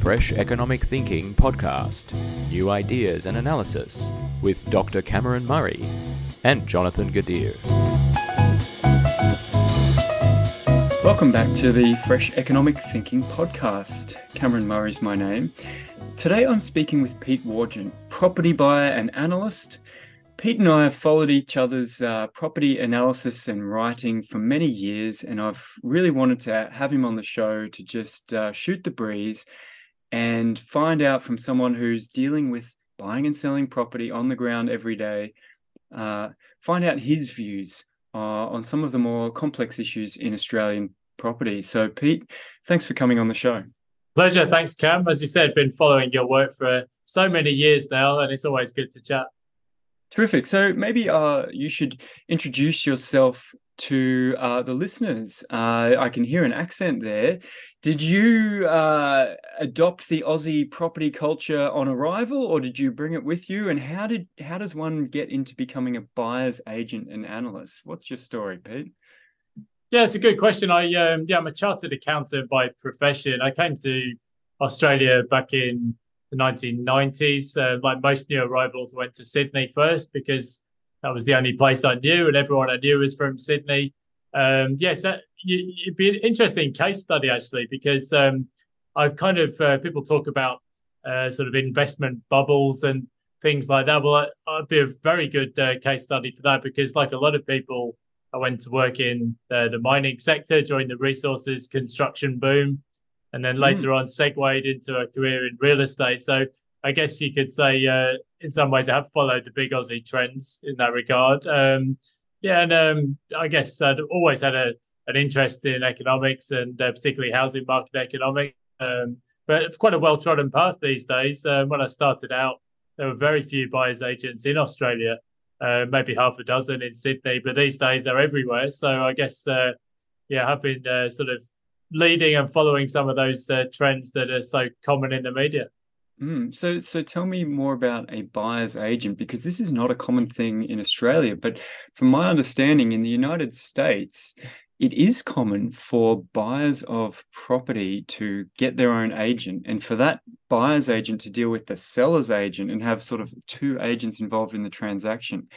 Fresh Economic Thinking podcast New Ideas and Analysis with Dr. Cameron Murray and Jonathan Gadir. Welcome back to the Fresh Economic Thinking podcast. Cameron Murray is my name. Today I'm speaking with Pete Wargent, property buyer and analyst. Pete and I have followed each other's uh, property analysis and writing for many years, and I've really wanted to have him on the show to just uh, shoot the breeze and find out from someone who's dealing with buying and selling property on the ground every day, uh, find out his views uh, on some of the more complex issues in Australian property. So, Pete, thanks for coming on the show. Pleasure. Thanks, Cam. As you said, been following your work for so many years now, and it's always good to chat. Terrific. So maybe uh, you should introduce yourself to uh, the listeners. Uh, I can hear an accent there. Did you uh, adopt the Aussie property culture on arrival, or did you bring it with you? And how did how does one get into becoming a buyer's agent and analyst? What's your story, Pete? Yeah, it's a good question. I um, yeah, I'm a chartered accountant by profession. I came to Australia back in the 1990s. Uh, like most new arrivals, went to Sydney first because that was the only place I knew, and everyone I knew was from Sydney. Um, yes, that, it'd be an interesting case study actually because um, I've kind of uh, people talk about uh, sort of investment bubbles and things like that. Well, I, would be a very good uh, case study for that because, like a lot of people I went to work in the, the mining sector during the resources construction boom, and then later mm. on segued into a career in real estate. So I guess you could say, uh, in some ways, I have followed the big Aussie trends in that regard. Um, yeah, and um, I guess I'd always had a, an interest in economics and uh, particularly housing market economics. Um, but quite a well trodden path these days. Um, when I started out, there were very few buyers agents in Australia uh, maybe half a dozen in Sydney, but these days they're everywhere. So I guess, uh, yeah, I've been uh, sort of leading and following some of those trends that are so common in the media. Mm, so, so tell me more about a buyer's agent because this is not a common thing in Australia. But from my understanding, in the United States, it is common for buyers of property to get their own agent and for that buyer's agent to deal with the seller's agent and have sort of two agents involved in the transaction.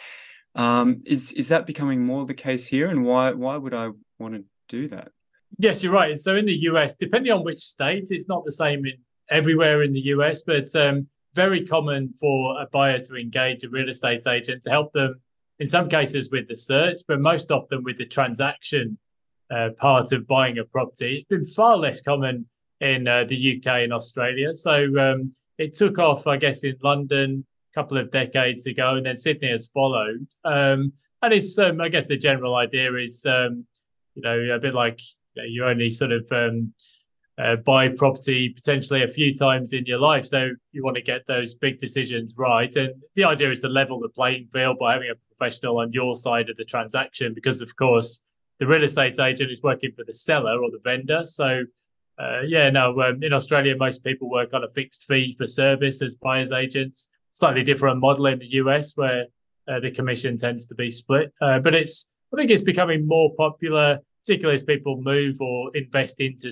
Um, is is that becoming more the case here and why why would I want to do that? Yes, you're right. So in the US, depending on which state, it's not the same in everywhere in the US, but um, very common for a buyer to engage a real estate agent to help them in some cases with the search, but most often with the transaction uh, part of buying a property. It's been far less common in uh, the UK and Australia. So um, it took off, I guess, in London a couple of decades ago, and then Sydney has followed. Um, and it's, um, I guess, the general idea is, um, you know, a bit like you, know, you only sort of um, uh, buy property potentially a few times in your life. So you want to get those big decisions right. And the idea is to level the playing field by having a professional on your side of the transaction, because of course the real estate agent is working for the seller or the vendor. So, uh, yeah, no, um, in Australia, most people work on a fixed fee for service as buyer's agents. Slightly different model in the US where uh, the commission tends to be split. Uh, but it's, I think it's becoming more popular, particularly as people move or invest into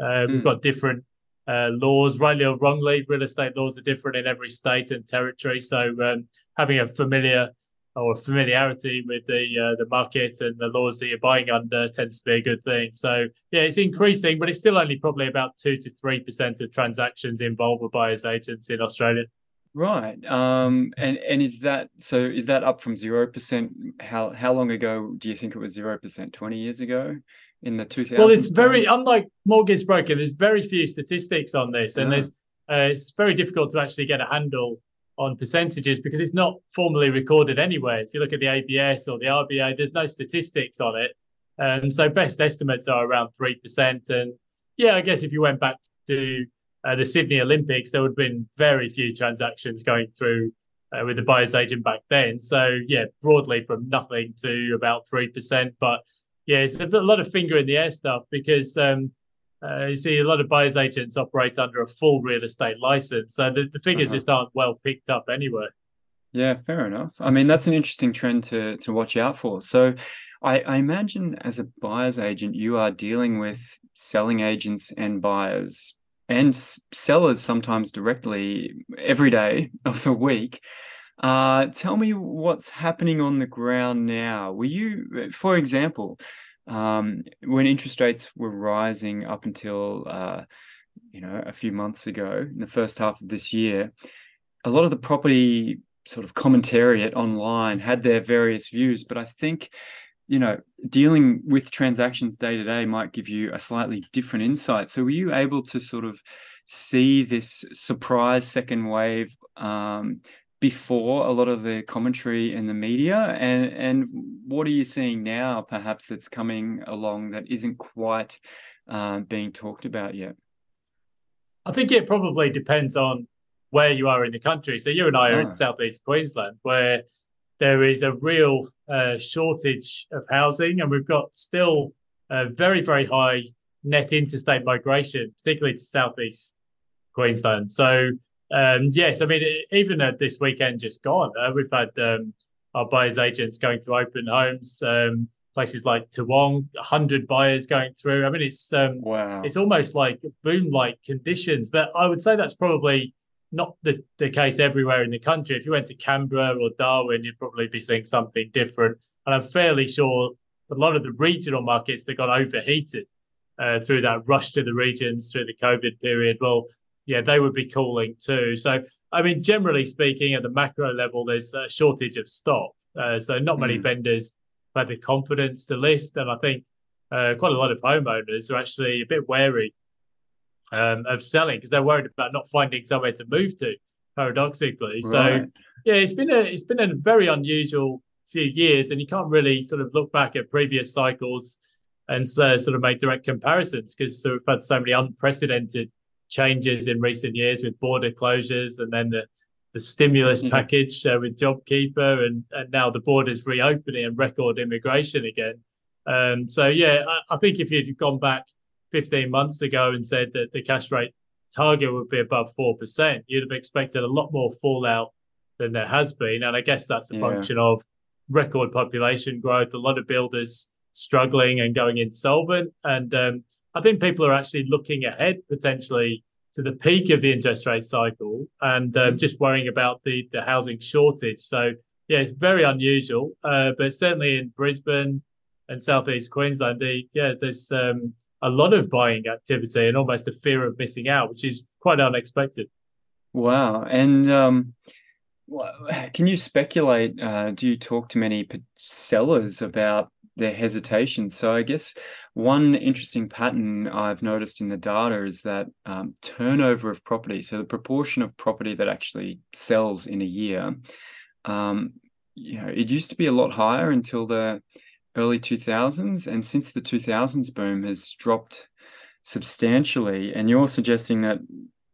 Mm. We've hmm. got different uh, laws, rightly or wrongly, real estate laws are different in every state and territory. So um, having a familiar or familiarity with the uh, the market and the laws that you're buying under tends to be a good thing. So yeah, it's increasing, but it's still only probably about two to three percent of transactions involved with buyers agents in Australia. Right. Um, and and is that so? Is that up from zero percent? How how long ago do you think it was zero percent? Twenty years ago, in the two thousand. Well, it's very unlike mortgage broker. There's very few statistics on this, and there's uh, it's very difficult to actually get a handle on percentages because it's not formally recorded anywhere. If you look at the ABS or the RBA, there's no statistics on it. Um, so best estimates are around 3%. And yeah, I guess if you went back to uh, the Sydney Olympics, there would have been very few transactions going through uh, with the buyer's agent back then. So yeah, broadly from nothing to about 3%. But yeah, it's a lot of finger in the air stuff because um, uh, you see, a lot of buyers agents operate under a full real estate license, so the, the figures uh-huh. just aren't well picked up anywhere. Yeah, fair enough. I mean, that's an interesting trend to to watch out for. So, I, I imagine as a buyer's agent, you are dealing with selling agents and buyers and sellers sometimes directly every day of the week. Uh, tell me what's happening on the ground now. Were you, for example, um, when interest rates were rising up until uh, you know a few months ago in the first half of this year, a lot of the property sort of commentariat online had their various views, but I think you know dealing with transactions day to day might give you a slightly different insight. So were you able to sort of see this surprise second wave um, before a lot of the commentary in the media and and what are you seeing now perhaps that's coming along that isn't quite uh, being talked about yet? I think it probably depends on where you are in the country. So you and i are in ah. southeast queensland where there is a real uh, shortage of housing and we've got still a very very high net interstate migration particularly to southeast queensland. So um, yes, I mean, even at this weekend just gone, uh, we've had um, our buyers agents going to open homes, um, places like Toowong, 100 buyers going through. I mean, it's um, wow. it's almost like boom-like conditions, but I would say that's probably not the, the case everywhere in the country. If you went to Canberra or Darwin, you'd probably be seeing something different. And I'm fairly sure a lot of the regional markets that got overheated uh, through that rush to the regions through the COVID period, well, yeah, they would be calling too. So, I mean, generally speaking, at the macro level, there's a shortage of stock. Uh, so, not many mm. vendors have had the confidence to list. And I think uh, quite a lot of homeowners are actually a bit wary um, of selling because they're worried about not finding somewhere to move to, paradoxically. Right. So, yeah, it's been a it's been a very unusual few years, and you can't really sort of look back at previous cycles and uh, sort of make direct comparisons because we've had so many unprecedented changes in recent years with border closures and then the, the stimulus mm-hmm. package uh, with JobKeeper and, and now the borders reopening and record immigration again. Um, so, yeah, I, I, think if you'd gone back 15 months ago and said that the cash rate target would be above 4%, you'd have expected a lot more fallout than there has been. And I guess that's a yeah. function of record population growth, a lot of builders struggling and going insolvent. And um, I think people are actually looking ahead potentially to the peak of the interest rate cycle and um, just worrying about the the housing shortage. So yeah, it's very unusual, uh, but certainly in Brisbane and southeast Queensland, the, yeah, there's um, a lot of buying activity and almost a fear of missing out, which is quite unexpected. Wow, and um, can you speculate? Uh, do you talk to many sellers about their hesitation. So I guess one interesting pattern I've noticed in the data is that um, turnover of property, so the proportion of property that actually sells in a year, um, you know, it used to be a lot higher until the early 2000s, and since the 2000s boom has dropped substantially. And you're suggesting that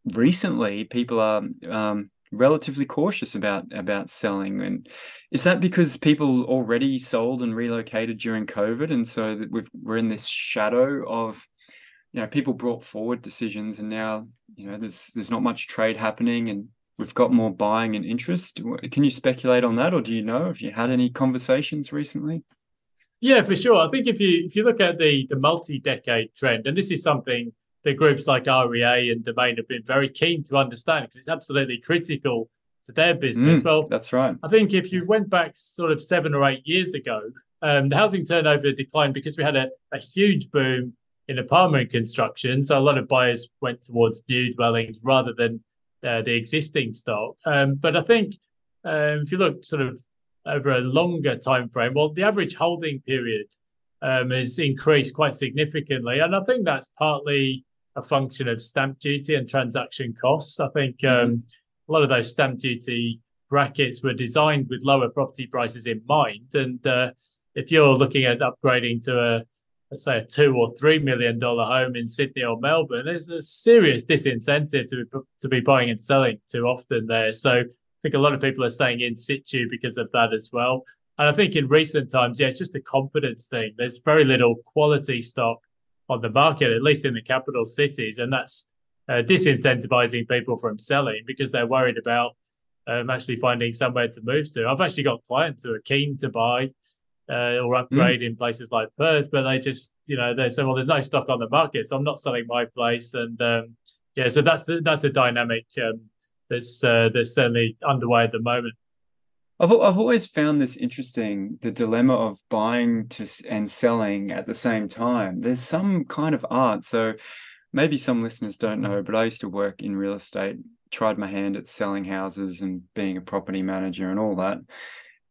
recently people are um, relatively cautious about about selling. And is that because people already sold and relocated during covid? And so that we are in this shadow of you know people brought forward decisions and now you know there's there's not much trade happening and we've got more buying and interest. Can you speculate on that or do you know? If you had any conversations recently? Yeah for sure. I think if you if you look at the the multi-decade trend and this is something the groups like REA and Domain have been very keen to understand because it's absolutely critical to their business. Mm, well, that's right. I think if you went back sort of seven or eight years ago, um, the housing turnover declined because we had a, a huge boom in apartment construction. So a lot of buyers went towards new dwellings rather than uh, the existing stock. Um, but I think um, if you look sort of over a longer time frame, well, the average holding period um, has increased quite significantly, and I think that's partly a function of stamp duty and transaction costs. I think mm-hmm. um, a lot of those stamp duty brackets were designed with lower property prices in mind. And uh, if you're looking at upgrading to a let's say a two or three million dollar home in Sydney or Melbourne, there's a serious disincentive to be, to be buying and selling too often there. So I think a lot of people are staying in situ because of that as well. And I think in recent times, yeah, it's just a confidence thing. There's very little quality stock on the market, at least in the capital cities, and that's uh, disincentivizing people from selling because they're worried about um, actually finding somewhere to move to. I've actually got clients who are keen to buy uh, or upgrade mm. in places like Perth, but they just, you know, they say, well, there's no stock on the market, so I'm not selling my place. And um, yeah, so that's the, that's a dynamic um, that's uh, that's certainly underway at the moment. I've I've always found this interesting, the dilemma of buying to and selling at the same time. There's some kind of art. So maybe some listeners don't know, but I used to work in real estate, tried my hand at selling houses and being a property manager and all that.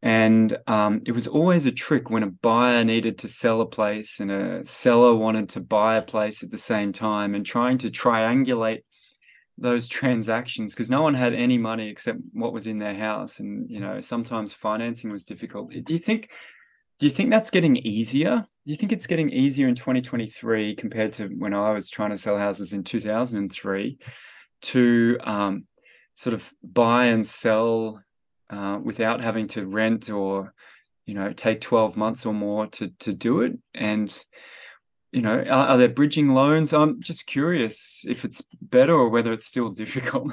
And um, it was always a trick when a buyer needed to sell a place and a seller wanted to buy a place at the same time and trying to triangulate those transactions because no one had any money except what was in their house and you know sometimes financing was difficult. Do you think do you think that's getting easier? Do you think it's getting easier in 2023 compared to when i was trying to sell houses in 2003 to um, sort of buy and sell uh, without having to rent or you know take 12 months or more to to do it? And you know are, are there bridging loans i'm just curious if it's better or whether it's still difficult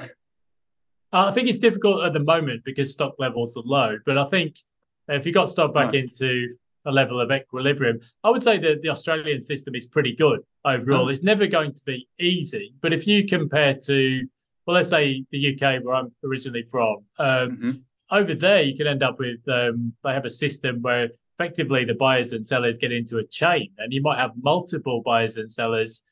I think it's difficult at the moment because stock levels are low. But I think if you got stock back into a level of equilibrium, I would say that the Australian system is pretty good overall. Oh. It's never going to be easy. But if you compare to, well, let's say the UK, where I'm originally from, um, mm-hmm over there, you can end up with um, they have a system where effectively the buyers and sellers get into a chain, and you might have multiple buyers and sellers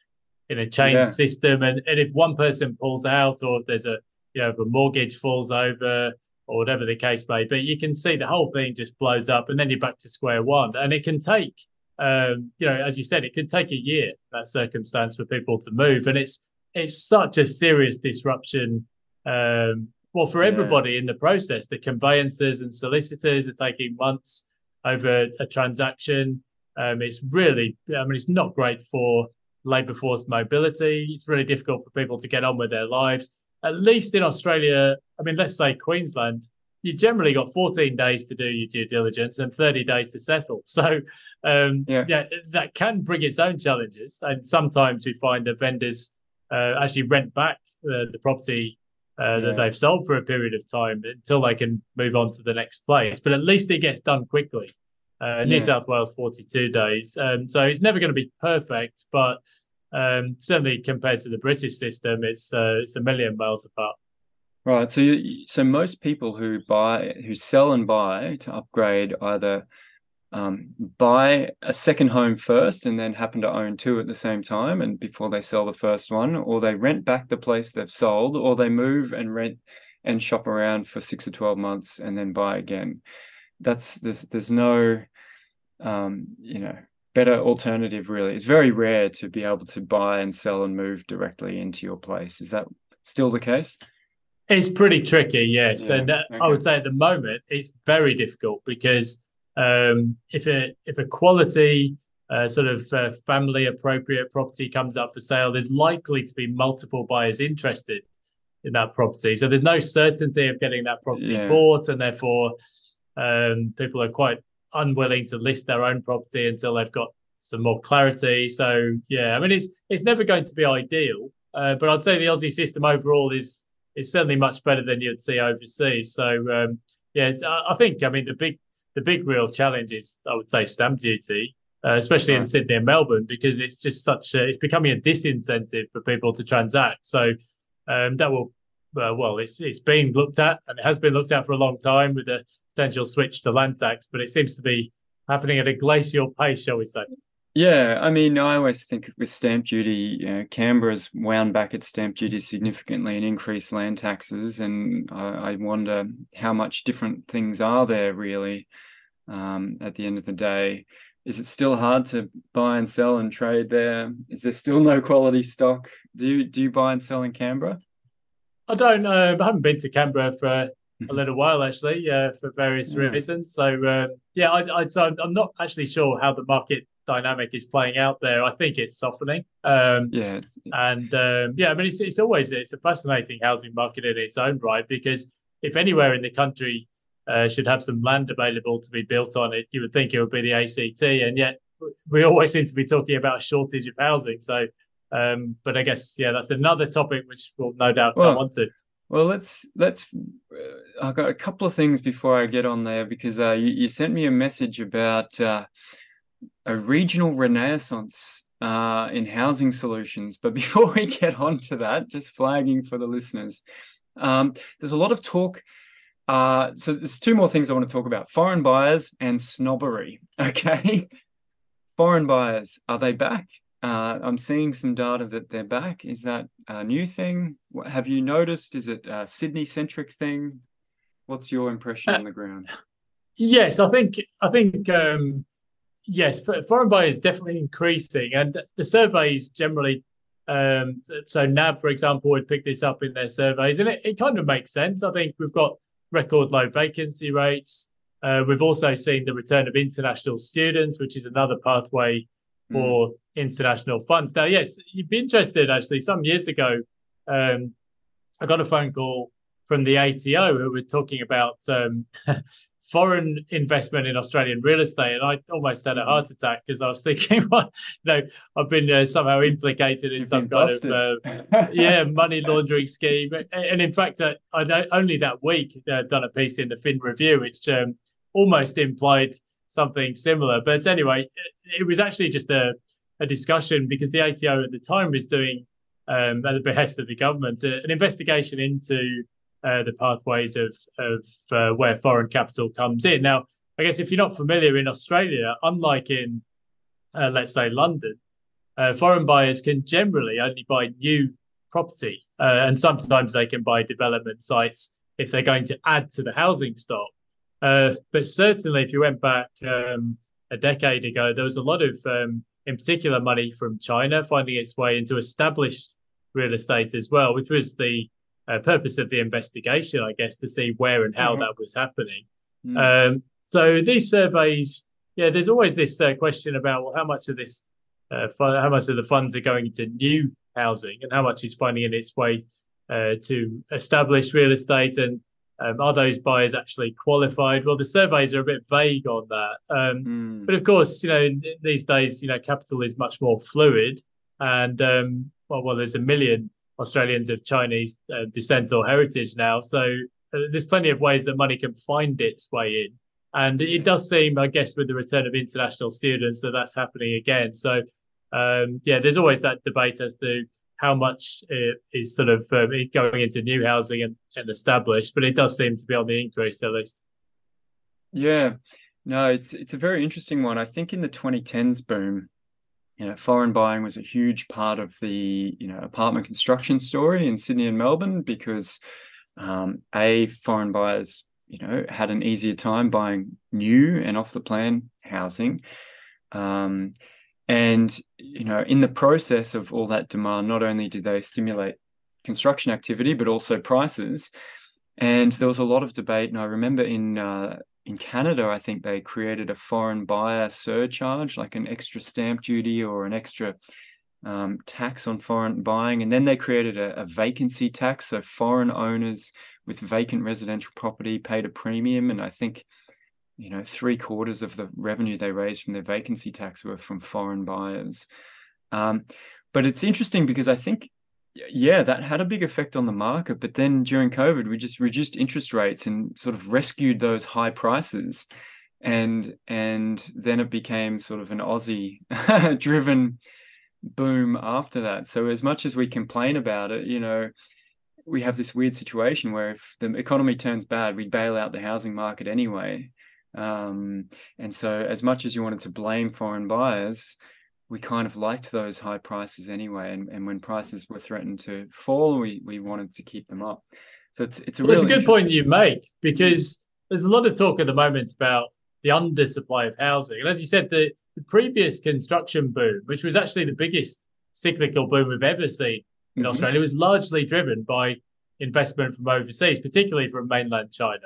in a chain yeah. system. And, and if one person pulls out, or if there's a you know if a mortgage falls over, or whatever the case may be, you can see the whole thing just blows up, and then you're back to square one. And it can take, um, you know, as you said, it can take a year that circumstance for people to move, and it's it's such a serious disruption um, well for everybody yeah. in the process the conveyancers and solicitors are taking months over a transaction um, it's really i mean it's not great for labor force mobility it's really difficult for people to get on with their lives at least in australia i mean let's say queensland you generally got 14 days to do your due diligence and 30 days to settle so um, yeah. yeah. that can bring its own challenges and sometimes we find that vendors uh, actually rent back uh, the property uh, that they've sold for a period of time until they can move on to the next place. But at least it gets done quickly. Uh, New South Wales, 42 days. Um, so it's never going to be perfect, but um, certainly compared to the British system, it's uh, it's a million miles apart. Right. So, you, so most people who buy, who sell and buy to upgrade either um, buy a second home first and then happen to own two at the same time and before they sell the first one or they rent back the place they've sold or they move and rent and shop around for six or 12 months and then buy again. That's there's there's no um, you know better alternative really. It's very rare to be able to buy and sell and move directly into your place. Is that still the case? It's pretty tricky yes. Yeah, and uh, okay. i would say at the moment it's very difficult because um, if a if a quality uh, sort of uh, family appropriate property comes up for sale, there's likely to be multiple buyers interested in that property. So there's no certainty of getting that property yeah. bought, and therefore um, people are quite unwilling to list their own property until they've got some more clarity. So yeah, I mean it's it's never going to be ideal, uh, but I'd say the Aussie system overall is is certainly much better than you'd see overseas. So um, yeah, I think I mean the big the big real challenge is, I would say, stamp duty, uh, especially in Sydney and Melbourne, because it's just such a, it's becoming a disincentive for people to transact. So um, that will, uh, well, it's it's been looked at and it has been looked at for a long time with a potential switch to land tax, but it seems to be happening at a glacial pace, shall we say? Yeah, I mean, I always think with stamp duty, you know, Canberra's wound back its stamp duty significantly and increased land taxes, and I, I wonder how much different things are there really. Um, at the end of the day, is it still hard to buy and sell and trade there? Is there still no quality stock? Do you do you buy and sell in Canberra? I don't. Uh, I haven't been to Canberra for a mm-hmm. little while actually, uh, for various yeah. reasons. So uh, yeah, I, I, so I'm not actually sure how the market dynamic is playing out there. I think it's softening. Um, yeah, and um, yeah, I mean, it's it's always it's a fascinating housing market in its own right because if anywhere in the country uh, should have some land available to be built on it, you would think it would be the ACT, and yet we always seem to be talking about a shortage of housing. So, um, but I guess yeah, that's another topic which we'll no doubt well, come on to. Well, let's let's. Uh, I've got a couple of things before I get on there because uh, you, you, sent me a message about uh, a regional renaissance uh, in housing solutions. But before we get on to that, just flagging for the listeners, um, there's a lot of talk. Uh, so there's two more things I want to talk about: foreign buyers and snobbery. Okay, foreign buyers are they back? Uh, I'm seeing some data that they're back. Is that a new thing? What, have you noticed? Is it a Sydney centric thing? What's your impression uh, on the ground? Yes, I think I think um, yes, foreign buyers definitely increasing, and the surveys generally. Um, so NAB, for example, would pick this up in their surveys, and it, it kind of makes sense. I think we've got record low vacancy rates. Uh, we've also seen the return of international students, which is another pathway for mm. international funds. Now, yes, you'd be interested actually. Some years ago, um, I got a phone call from the ATO who were talking about um, foreign investment in Australian real estate, and I almost had a heart attack because I was thinking, well, you know, I've been uh, somehow implicated in You've some kind busted. of uh, yeah money laundering scheme, and in fact, uh, I only that week uh, done a piece in the Fin Review, which um, almost implied something similar. But anyway, it, it was actually just a, a discussion because the ATO at the time was doing, um, at the behest of the government, uh, an investigation into uh, the pathways of of uh, where foreign capital comes in. Now, I guess if you're not familiar in Australia, unlike in uh, let's say London, uh, foreign buyers can generally only buy new property, uh, and sometimes they can buy development sites if they're going to add to the housing stock. But certainly, if you went back um, a decade ago, there was a lot of, um, in particular, money from China finding its way into established real estate as well, which was the uh, purpose of the investigation, I guess, to see where and how mm-hmm. that was happening. Mm. Um, so these surveys, yeah, there's always this uh, question about well, how much of this, uh, how much of the funds are going into new housing, and how much is finding in its way uh, to established real estate, and um, are those buyers actually qualified? Well, the surveys are a bit vague on that. Um, mm. But of course, you know, these days, you know, capital is much more fluid, and um, well, well, there's a million Australians of Chinese uh, descent or heritage now. So uh, there's plenty of ways that money can find its way in. And it does seem, I guess, with the return of international students, that that's happening again. So, um, yeah, there's always that debate as to how much is sort of um, going into new housing and, and established, but it does seem to be on the increase at least. Yeah, no, it's it's a very interesting one. I think in the 2010s boom, you know, foreign buying was a huge part of the you know apartment construction story in Sydney and Melbourne because um, a foreign buyers you know had an easier time buying new and off the plan housing. Um, and you know, in the process of all that demand, not only did they stimulate construction activity, but also prices. And there was a lot of debate. And I remember in uh, in Canada, I think they created a foreign buyer surcharge, like an extra stamp duty or an extra um, tax on foreign buying. And then they created a, a, vacancy tax. So foreign owners with vacant residential property paid a premium. And I think, you know, three quarters of the revenue they raised from their vacancy tax were from foreign buyers. Um, but it's interesting because I think yeah, that had a big effect on the market. But then during COVID, we just reduced interest rates and sort of rescued those high prices. And and then it became sort of an Aussie driven boom after that. So as much as we complain about it, you know, we have this weird situation where if the economy turns bad, we bail out the housing market anyway. Um, and so as much as you wanted to blame foreign buyers, we kind of liked those high prices anyway. And, and when prices were threatened to fall, we, we wanted to keep them up. So it's it's a well, really a good point you make because there's a lot of talk at the moment about the undersupply of housing. And as you said, the, the previous construction boom, which was actually the biggest cyclical boom we've ever seen in mm-hmm. Australia, was largely driven by investment from overseas, particularly from mainland China.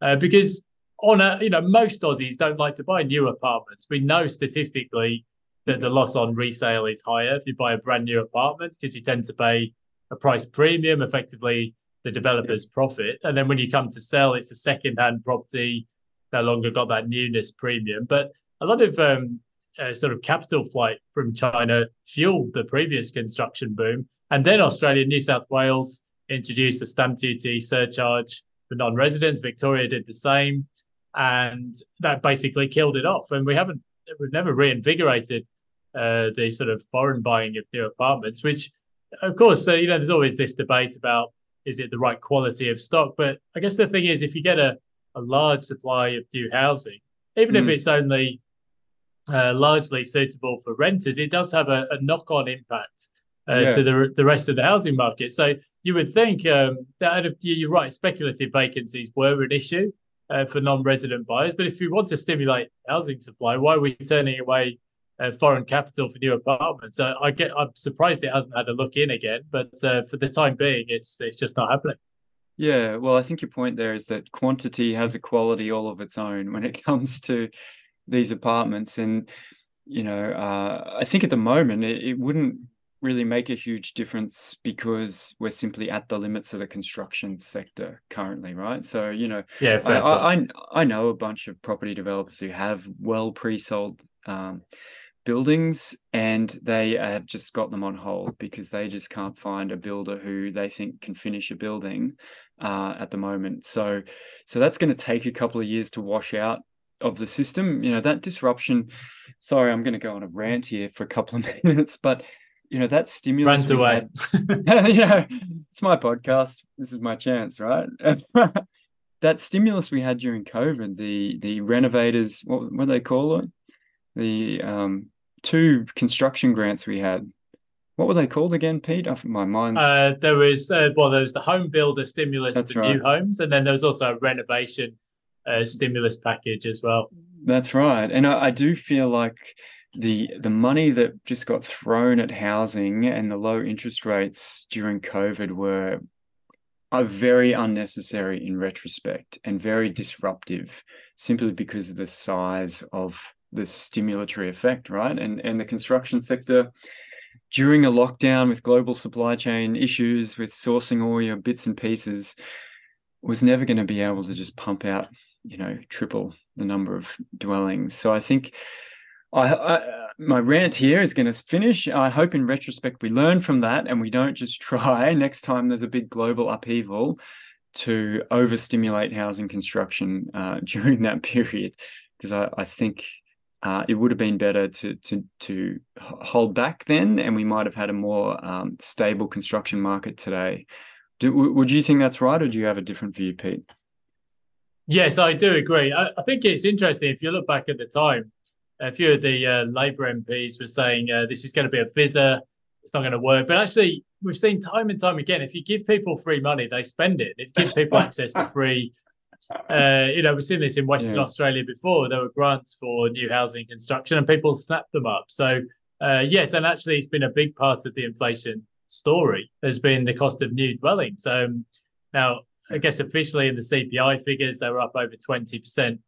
Uh, because on a, you know, most Aussies don't like to buy new apartments. We know statistically that the loss on resale is higher if you buy a brand new apartment because you tend to pay a price premium, effectively the developer's yeah. profit. And then when you come to sell, it's a second hand property, no longer got that newness premium. But a lot of um, uh, sort of capital flight from China fueled the previous construction boom. And then Australia, New South Wales introduced a stamp duty surcharge for non residents. Victoria did the same. And that basically killed it off. And we haven't, we've never reinvigorated uh, the sort of foreign buying of new apartments, which, of course, uh, you know, there's always this debate about is it the right quality of stock. But I guess the thing is, if you get a, a large supply of new housing, even mm. if it's only uh, largely suitable for renters, it does have a, a knock on impact uh, yeah. to the the rest of the housing market. So you would think um, that you're right, speculative vacancies were an issue uh, for non-resident buyers. But if you want to stimulate housing supply, why are we turning away uh, foreign capital for new apartments? Uh, I get, I'm surprised it hasn't had a look in again. But uh, for the time being, it's it's just not happening. Yeah, well, I think your point there is that quantity has a quality all of its own when it comes to these apartments, and you know, uh, I think at the moment it, it wouldn't really make a huge difference because we're simply at the limits of the construction sector currently, right? So, you know, yeah, I, I, I, I know a bunch of property developers who have well pre-sold um, buildings and they have just got them on hold because they just can't find a builder who they think can finish a building uh, at the moment. So, so that's going to take a couple of years to wash out of the system. You know, that disruption. Sorry, I'm going to go on a rant here for a couple of minutes, but you know that stimulus runs away had, you know it's my podcast this is my chance right that stimulus we had during covid the the renovators what what do they call it the um two construction grants we had. What were they called again pete? Off my mind uh, there was uh, well there was the home builder stimulus That's for right. new homes and then there was also a renovation uh, stimulus package as well. That's right. And I, I do feel like the the money that just got thrown at housing and the low interest rates during COVID were are very unnecessary in retrospect and very disruptive simply because of the size of the stimulatory effect, right? And and the construction sector during a lockdown with global supply chain issues with sourcing all your bits and pieces was never going to be able to just pump out, you know, triple the number of dwellings. So I think I, I, my rant here is going to finish. I hope in retrospect we learn from that and we don't just try next time there's a big global upheaval to overstimulate housing construction uh, during that period, because I, I think uh, it would have been better to to to hold back then, and we might have had a more um, stable construction market today. Do, would you think that's right, or do you have a different view, Pete? Yes, I do agree. I, I think it's interesting if you look back at the time a few of the uh, Labor MPs were saying uh, this is going to be a fizzer, it's not going to work. But actually, we've seen time and time again, if you give people free money, they spend it. It gives people access to free. Uh, you know, we've seen this in Western yeah. Australia before. There were grants for new housing construction, and people snapped them up. So uh, yes, and actually, it's been a big part of the inflation story. Has been the cost of new dwellings. Um, now, I guess officially in the CPI figures, they were up over twenty percent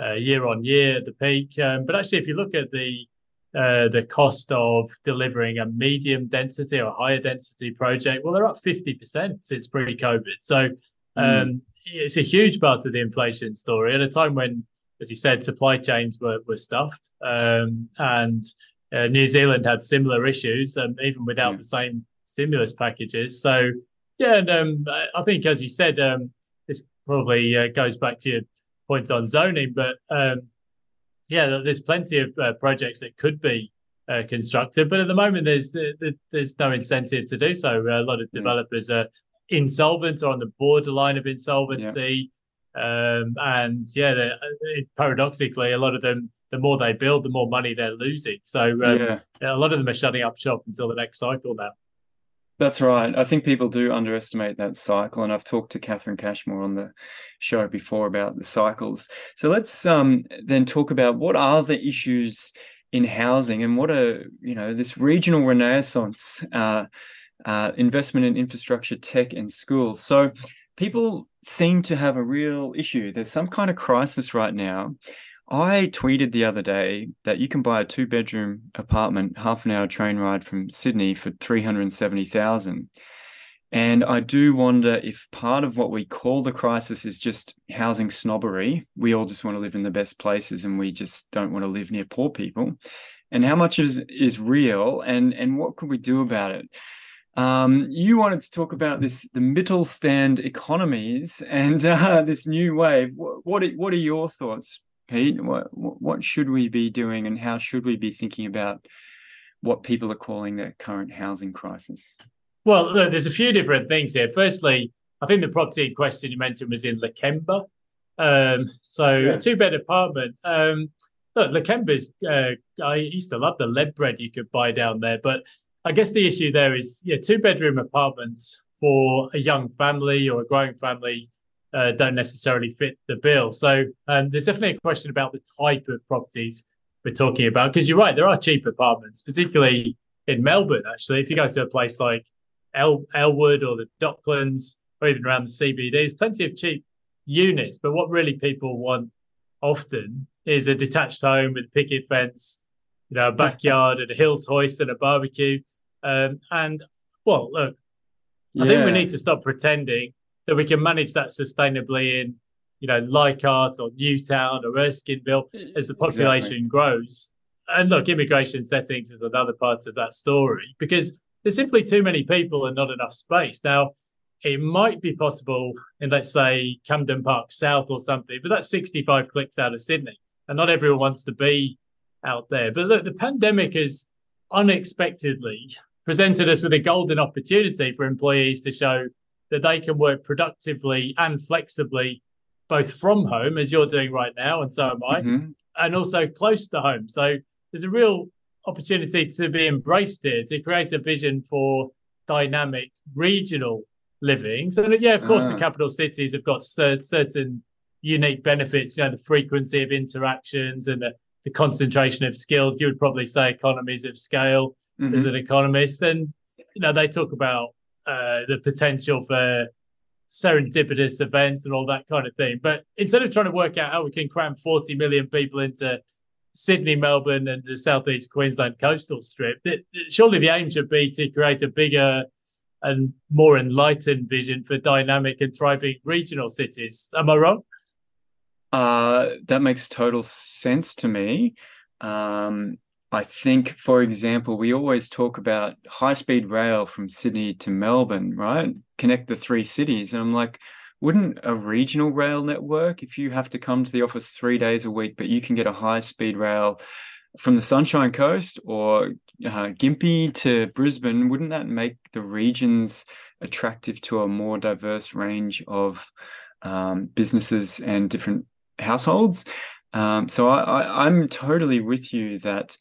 uh, year on year at the peak. Um, but actually, if you look at the uh, the cost of delivering a medium density or higher density project, well, they're up 50% since pre COVID. So um, mm. it's a huge part of the inflation story at a time when, as you said, supply chains were, were stuffed. Um, and uh, New Zealand had similar issues, um, even without yeah. the same stimulus packages. So, yeah, and um, I think, as you said, um, this probably uh, goes back to your point on zoning, but um, yeah, there's plenty of uh, projects that could be uh, constructed, but at the moment there's there's no incentive to do so. A lot of mm. developers are insolvent or on the borderline of insolvency. Yeah. Um, and yeah, paradoxically, a lot of them, the more they build, the more money they're losing. So um, yeah. a lot of them are shutting up shop until the next cycle now. That's right. I think people do underestimate that cycle, and I've talked to Catherine Cashmore on the show before about the cycles. So let's um, then talk about what are the issues in housing and what are you know this regional renaissance, uh, uh, investment in infrastructure, tech, and schools. So people seem to have a real issue. There's some kind of crisis right now I tweeted the other day that you can buy a two bedroom apartment, half an hour train ride from Sydney for 370,000. And I do wonder if part of what we call the crisis is just housing snobbery. We all just want to live in the best places and we just don't want to live near poor people. And how much is is real and and what could we do about it? Um, you wanted to talk about this the Mittelstand economies and uh, this new wave. What, what are, what are your thoughts, Pete, what what should we be doing, and how should we be thinking about what people are calling the current housing crisis? Well, there's a few different things here. Firstly, I think the property in question you mentioned was in Lakemba. Um, so yeah. a two bed apartment. Um, look, Lakemba's, uh, I used to love the lead bread you could buy down there. But I guess the issue there is, yeah, two bedroom apartments for a young family or a growing family uh, don't necessarily fit the bill. So um, there's definitely a question about the type of properties we're talking about. Because you're right, there are cheap apartments, particularly in Melbourne, actually. If you go to a place like El- Elwood or the Docklands or even around the CBD, there's plenty of cheap units. But what really people want often is a detached home with a picket fence, you know, a backyard and a hills hoist and a barbecue. Um, and well, look, I think we need to stop pretending that we can manage that sustainably in, you know, Leichhardt or Newtown or Erskineville as the population exactly. grows. And look, immigration settings is another part of that story because there's simply too many people and not enough space. Now, it might be possible in, let's say, Camden Park South or something, but that's 65 clicks out of Sydney. And not everyone wants to be out there. But look, the pandemic has unexpectedly presented us with a golden opportunity for employees to show that they can work productively and flexibly, both from home, as you're doing right now, and so am I, mm-hmm. and also close to home. So there's a real opportunity to be embraced here to create a vision for dynamic regional living. So yeah, of course, the ah. capital cities have got certain unique benefits. You know, the frequency of interactions and the, the concentration of skills. You would probably say economies of scale mm-hmm. as an economist, and you know they talk about uh, the potential for serendipitous events and all that kind of thing. But instead of trying to work out how we can cram 40 million people into Sydney, Melbourne, and the southeast Queensland coastal strip, it, it, surely the aim should be to create a bigger and more enlightened vision for dynamic and thriving regional cities. Am I wrong? Uh, that makes total sense to me. Um, I think, for example, we always talk about high speed rail from Sydney to Melbourne, right? Connect the three cities. And I'm like, wouldn't a regional rail network, if you have to come to the office three days a week, but you can get a high speed rail from the Sunshine Coast or uh, Gympie to Brisbane, wouldn't that make the regions attractive to a more diverse range of um, businesses and different households? Um, so I, am totally with you that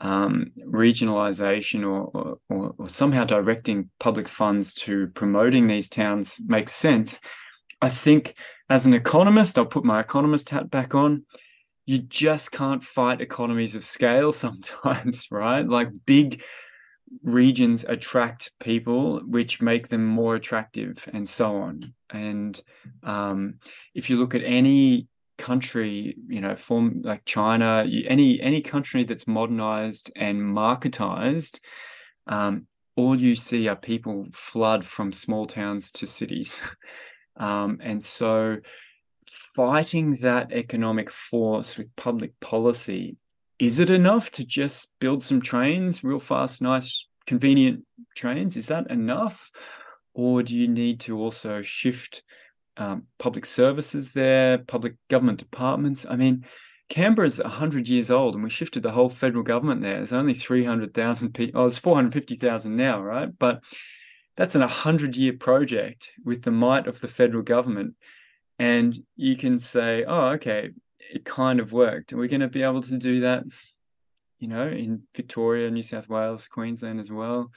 um, regionalization or, or, or, somehow directing public funds to promoting these towns makes sense. I think as an economist, I'll put my economist hat back on. You just can't fight economies of scale sometimes, right? Like big regions attract people, which make them more attractive, and so on. And um, if you look at any country, you know, form like China, any any country that's modernized and marketized, um, all you see are people flood from small towns to cities, um, and so fighting that economic force with public policy is it enough to just build some trains real fast nice convenient trains? Is that enough? Or do you need to also shift um, public services there, public government departments. I mean, Canberra's 100 years old and we shifted the whole federal government there. There's only 300,000 people. Oh, it's 450,000 now, right? But that's an 100 year project with the might of the federal government. And you can say, oh, okay, it kind of worked. Are we going to be able to do that, you know, in Victoria, New South Wales, Queensland as well?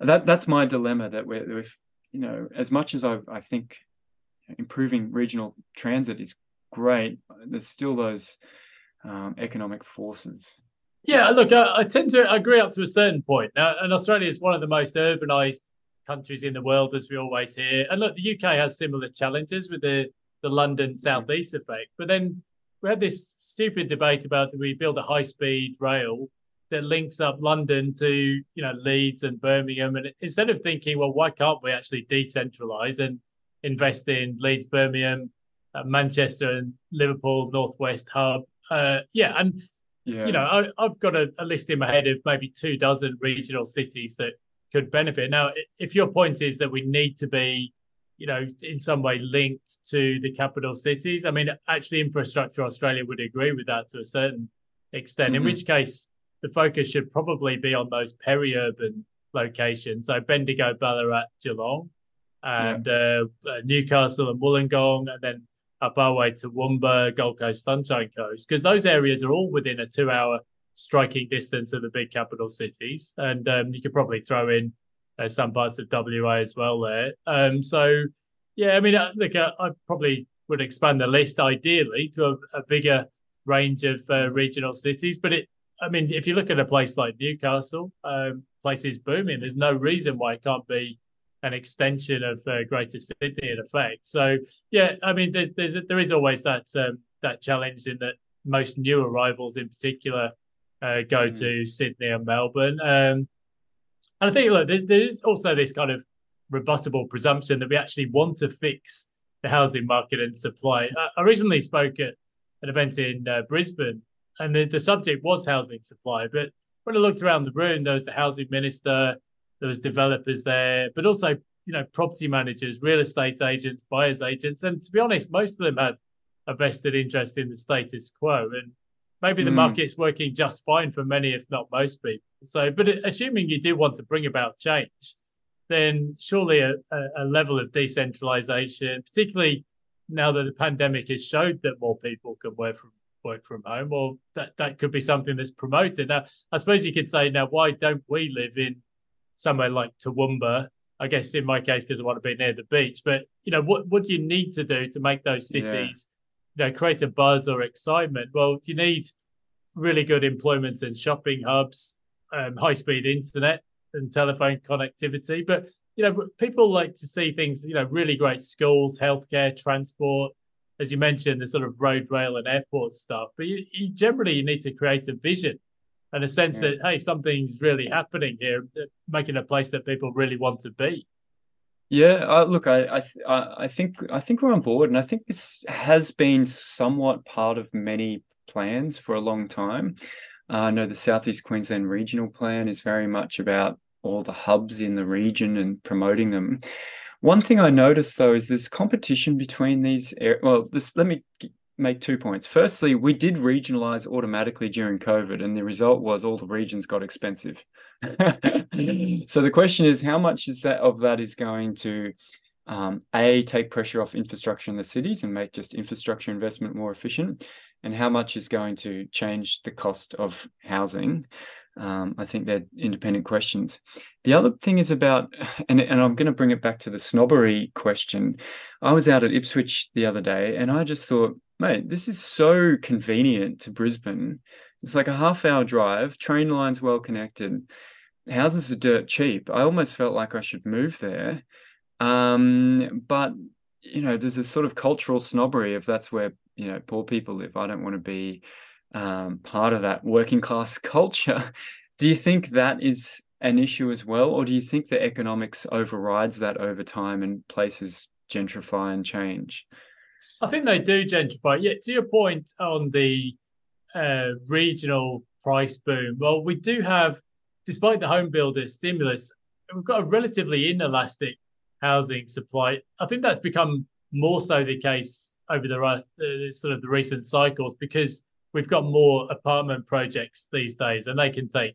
That That's my dilemma that we're, we're you know, as much as I, I think improving regional transit is great. There's still those um, economic forces. Yeah, look, I, I, tend to agree up to a certain point. Now, and Australia is one of the most urbanized countries in the world, as we always hear. And look, the UK has similar challenges with the, the London southeast effect. But then we had this stupid debate about do we build a high speed rail that links up London to you know Leeds and Birmingham, and instead of thinking, well, why can't we actually decentralize and invest in Leeds, Birmingham, uh, Manchester, and Liverpool Northwest hub. Uh, yeah, and yeah. you know, I, have got a, a, list in my head of maybe two dozen regional cities that could benefit. Now, if your point is that we need to be, you know, in some way linked to the capital cities, I mean, actually, Infrastructure Australia would agree with that to a certain extent. Mm-hmm. In which case, the focus should probably be on those peri-urban locations. So Bendigo, Ballarat, Geelong, and yeah. uh, uh, Newcastle and Wollongong, and then up our way to Toowoomba, Gold Coast, Sunshine Coast, because those areas are all within a two-hour striking distance of the big capital cities, and um, you could probably throw in uh, some parts of WA as well there. Um, so, yeah, I mean, uh, look, uh, I probably would expand the list ideally to a, a bigger range of uh, regional cities, but it, I mean, if you look at a place like Newcastle, um, place is booming. There's no reason why it can't be an extension of uh, Greater Sydney in effect. So, yeah, I mean, there's, there's there is always that um, that challenge in that most new arrivals, in particular, uh, go mm. to Sydney and Melbourne. Um, and I think look, there, there is also this kind of rebuttable presumption that we actually want to fix the housing market and supply. I, recently spoke at an event in uh, Brisbane, and the, the subject was housing supply. But when I looked around the room, there was the housing minister, there was developers there, but also you know property managers, real estate agents, buyers agents, and to be honest, most of them had a vested interest in the status quo. And maybe the mm. market's working just fine for many, if not most people. So, but assuming you do want to bring about change, then surely a, a level of decentralization, particularly now that the pandemic has showed that more people can work from work from home, or that, that could be something that's promoted. Now, I suppose you could say, now, why don't we live in somewhere like Toowoomba? I guess in my case, because I want to be near the beach. But you know, what what do you need to do to make those cities you know, create a buzz or excitement. Well, you need really good employment and shopping hubs, um, high speed internet and telephone connectivity. But you know, people like to see things. You know, really great schools, healthcare, transport. As you mentioned, the sort of road, rail, and airport stuff. But you, you generally you need to create a vision and a sense yeah. that hey, something's really happening here, making a place that people really want to be. Yeah, uh, look, I, I, I think I think we're on board, and I think this has been somewhat part of many plans for a long time. Uh, I know the Southeast Queensland Regional Plan is very much about all the hubs in the region and promoting them. One thing I noticed though is there's competition between these. well, this let me make two points. Firstly, we did regionalize automatically during COVID, and the result was all the regions got expensive. so the question is, how much is that of that is going to um, a take pressure off infrastructure in the cities and make just infrastructure investment more efficient, and how much is going to change the cost of housing? Um, I think they're independent questions. The other thing is about, and, and I'm going to bring it back to the snobbery question. I was out at Ipswich the other day and I just thought, mate, this is so convenient to Brisbane. It's like a half hour drive, train lines well connected. Houses are dirt cheap. I almost felt like I should move there. Um, but, you know, there's a sort of cultural snobbery of that's where, you know, poor people live. I don't want to be um, part of that working class culture. Do you think that is an issue as well? Or do you think the economics overrides that over time and places gentrify and change? I think they do gentrify. Yeah, to your point on the uh, regional price boom, well, we do have, despite the home builder stimulus, we've got a relatively inelastic housing supply. I think that's become more so the case over the uh, sort of the recent cycles because we've got more apartment projects these days, and they can take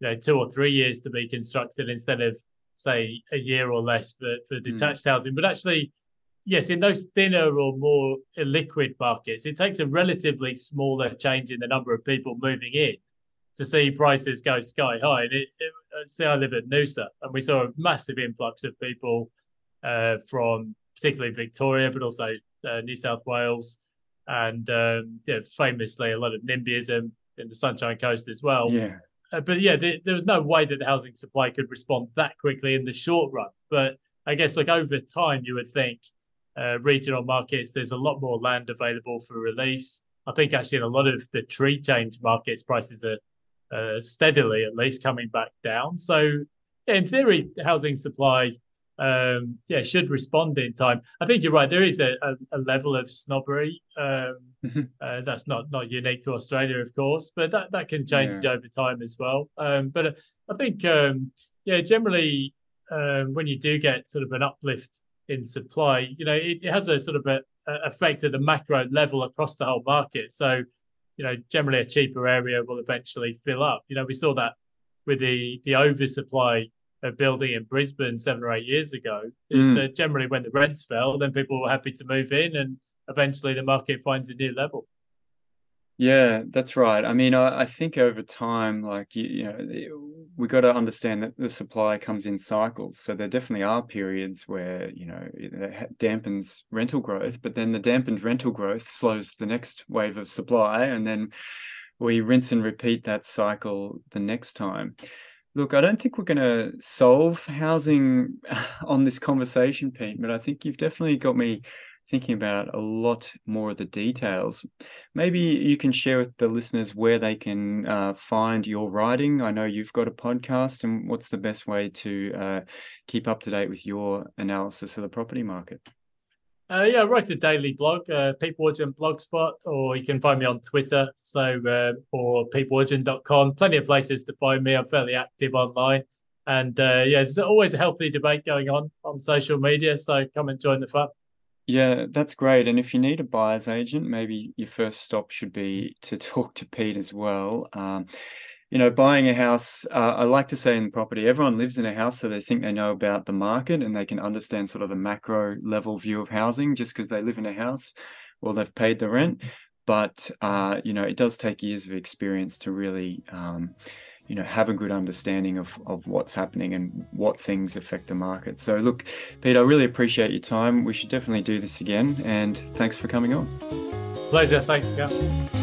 you know two or three years to be constructed instead of say a year or less for, for hmm. detached mm. housing. But actually, yes, in those thinner or more liquid markets, it takes a relatively smaller change in the number of people moving in to see prices go sky high. And it, it, see, I live at Noosa, and we saw a massive influx of people uh, from particularly Victoria, but also uh, New South Wales, and um, yeah, famously a lot of NIMBYism in the Sunshine Coast as well. Yeah. Uh, but yeah, there, there was no way that the housing supply could respond that quickly in the short run. But I guess like over time, you would think uh, regional markets, there's a lot more land available for release. I think actually in a lot of the tree change markets, prices are uh, steadily at least coming back down. So yeah, in theory, housing supply um, yeah should respond in time. I think you're right. There is a, a, a level of snobbery um, mm-hmm. uh, that's not not unique to Australia, of course, but that that can change yeah. over time as well. Um, but uh, I think um, yeah, generally um, when you do get sort of an uplift in supply, you know, it, it has a sort of a, a effect at the macro level across the whole market. So you know, generally a cheaper area will eventually fill up. You know, we saw that with the the oversupply of building in Brisbane seven or eight years ago. Is mm. that generally when the rents fell, then people were happy to move in, and eventually the market finds a new level. Yeah, that's right. I mean, I, I think over time, like you, you know, we got to understand that the supply comes in cycles. So there definitely are periods where you know it dampens rental growth, but then the dampened rental growth slows the next wave of supply, and then we rinse and repeat that cycle the next time. Look, I don't think we're going to solve housing on this conversation, Pete, but I think you've definitely got me thinking about a lot more of the details. Maybe you can share with the listeners where they can uh, find your writing. I know you've got a podcast, and what's the best way to uh, keep up to date with your analysis of the property market? Uh, yeah, I write a daily blog, uh, Pete Blogspot, or you can find me on Twitter, so uh, or petewargent.com. Plenty of places to find me. I'm fairly active online. And uh, yeah, there's always a healthy debate going on on social media, so come and join the fun. Yeah, that's great. And if you need a buyer's agent, maybe your first stop should be to talk to Pete as well. Um, you know, buying a house, uh, I like to say in property, everyone lives in a house, so they think they know about the market and they can understand sort of the macro level view of housing just because they live in a house or they've paid the rent. But, uh, you know, it does take years of experience to really. Um, you know have a good understanding of of what's happening and what things affect the market. So look pete i really appreciate your time. We should definitely do this again and thanks for coming on. Pleasure. Thanks Cal.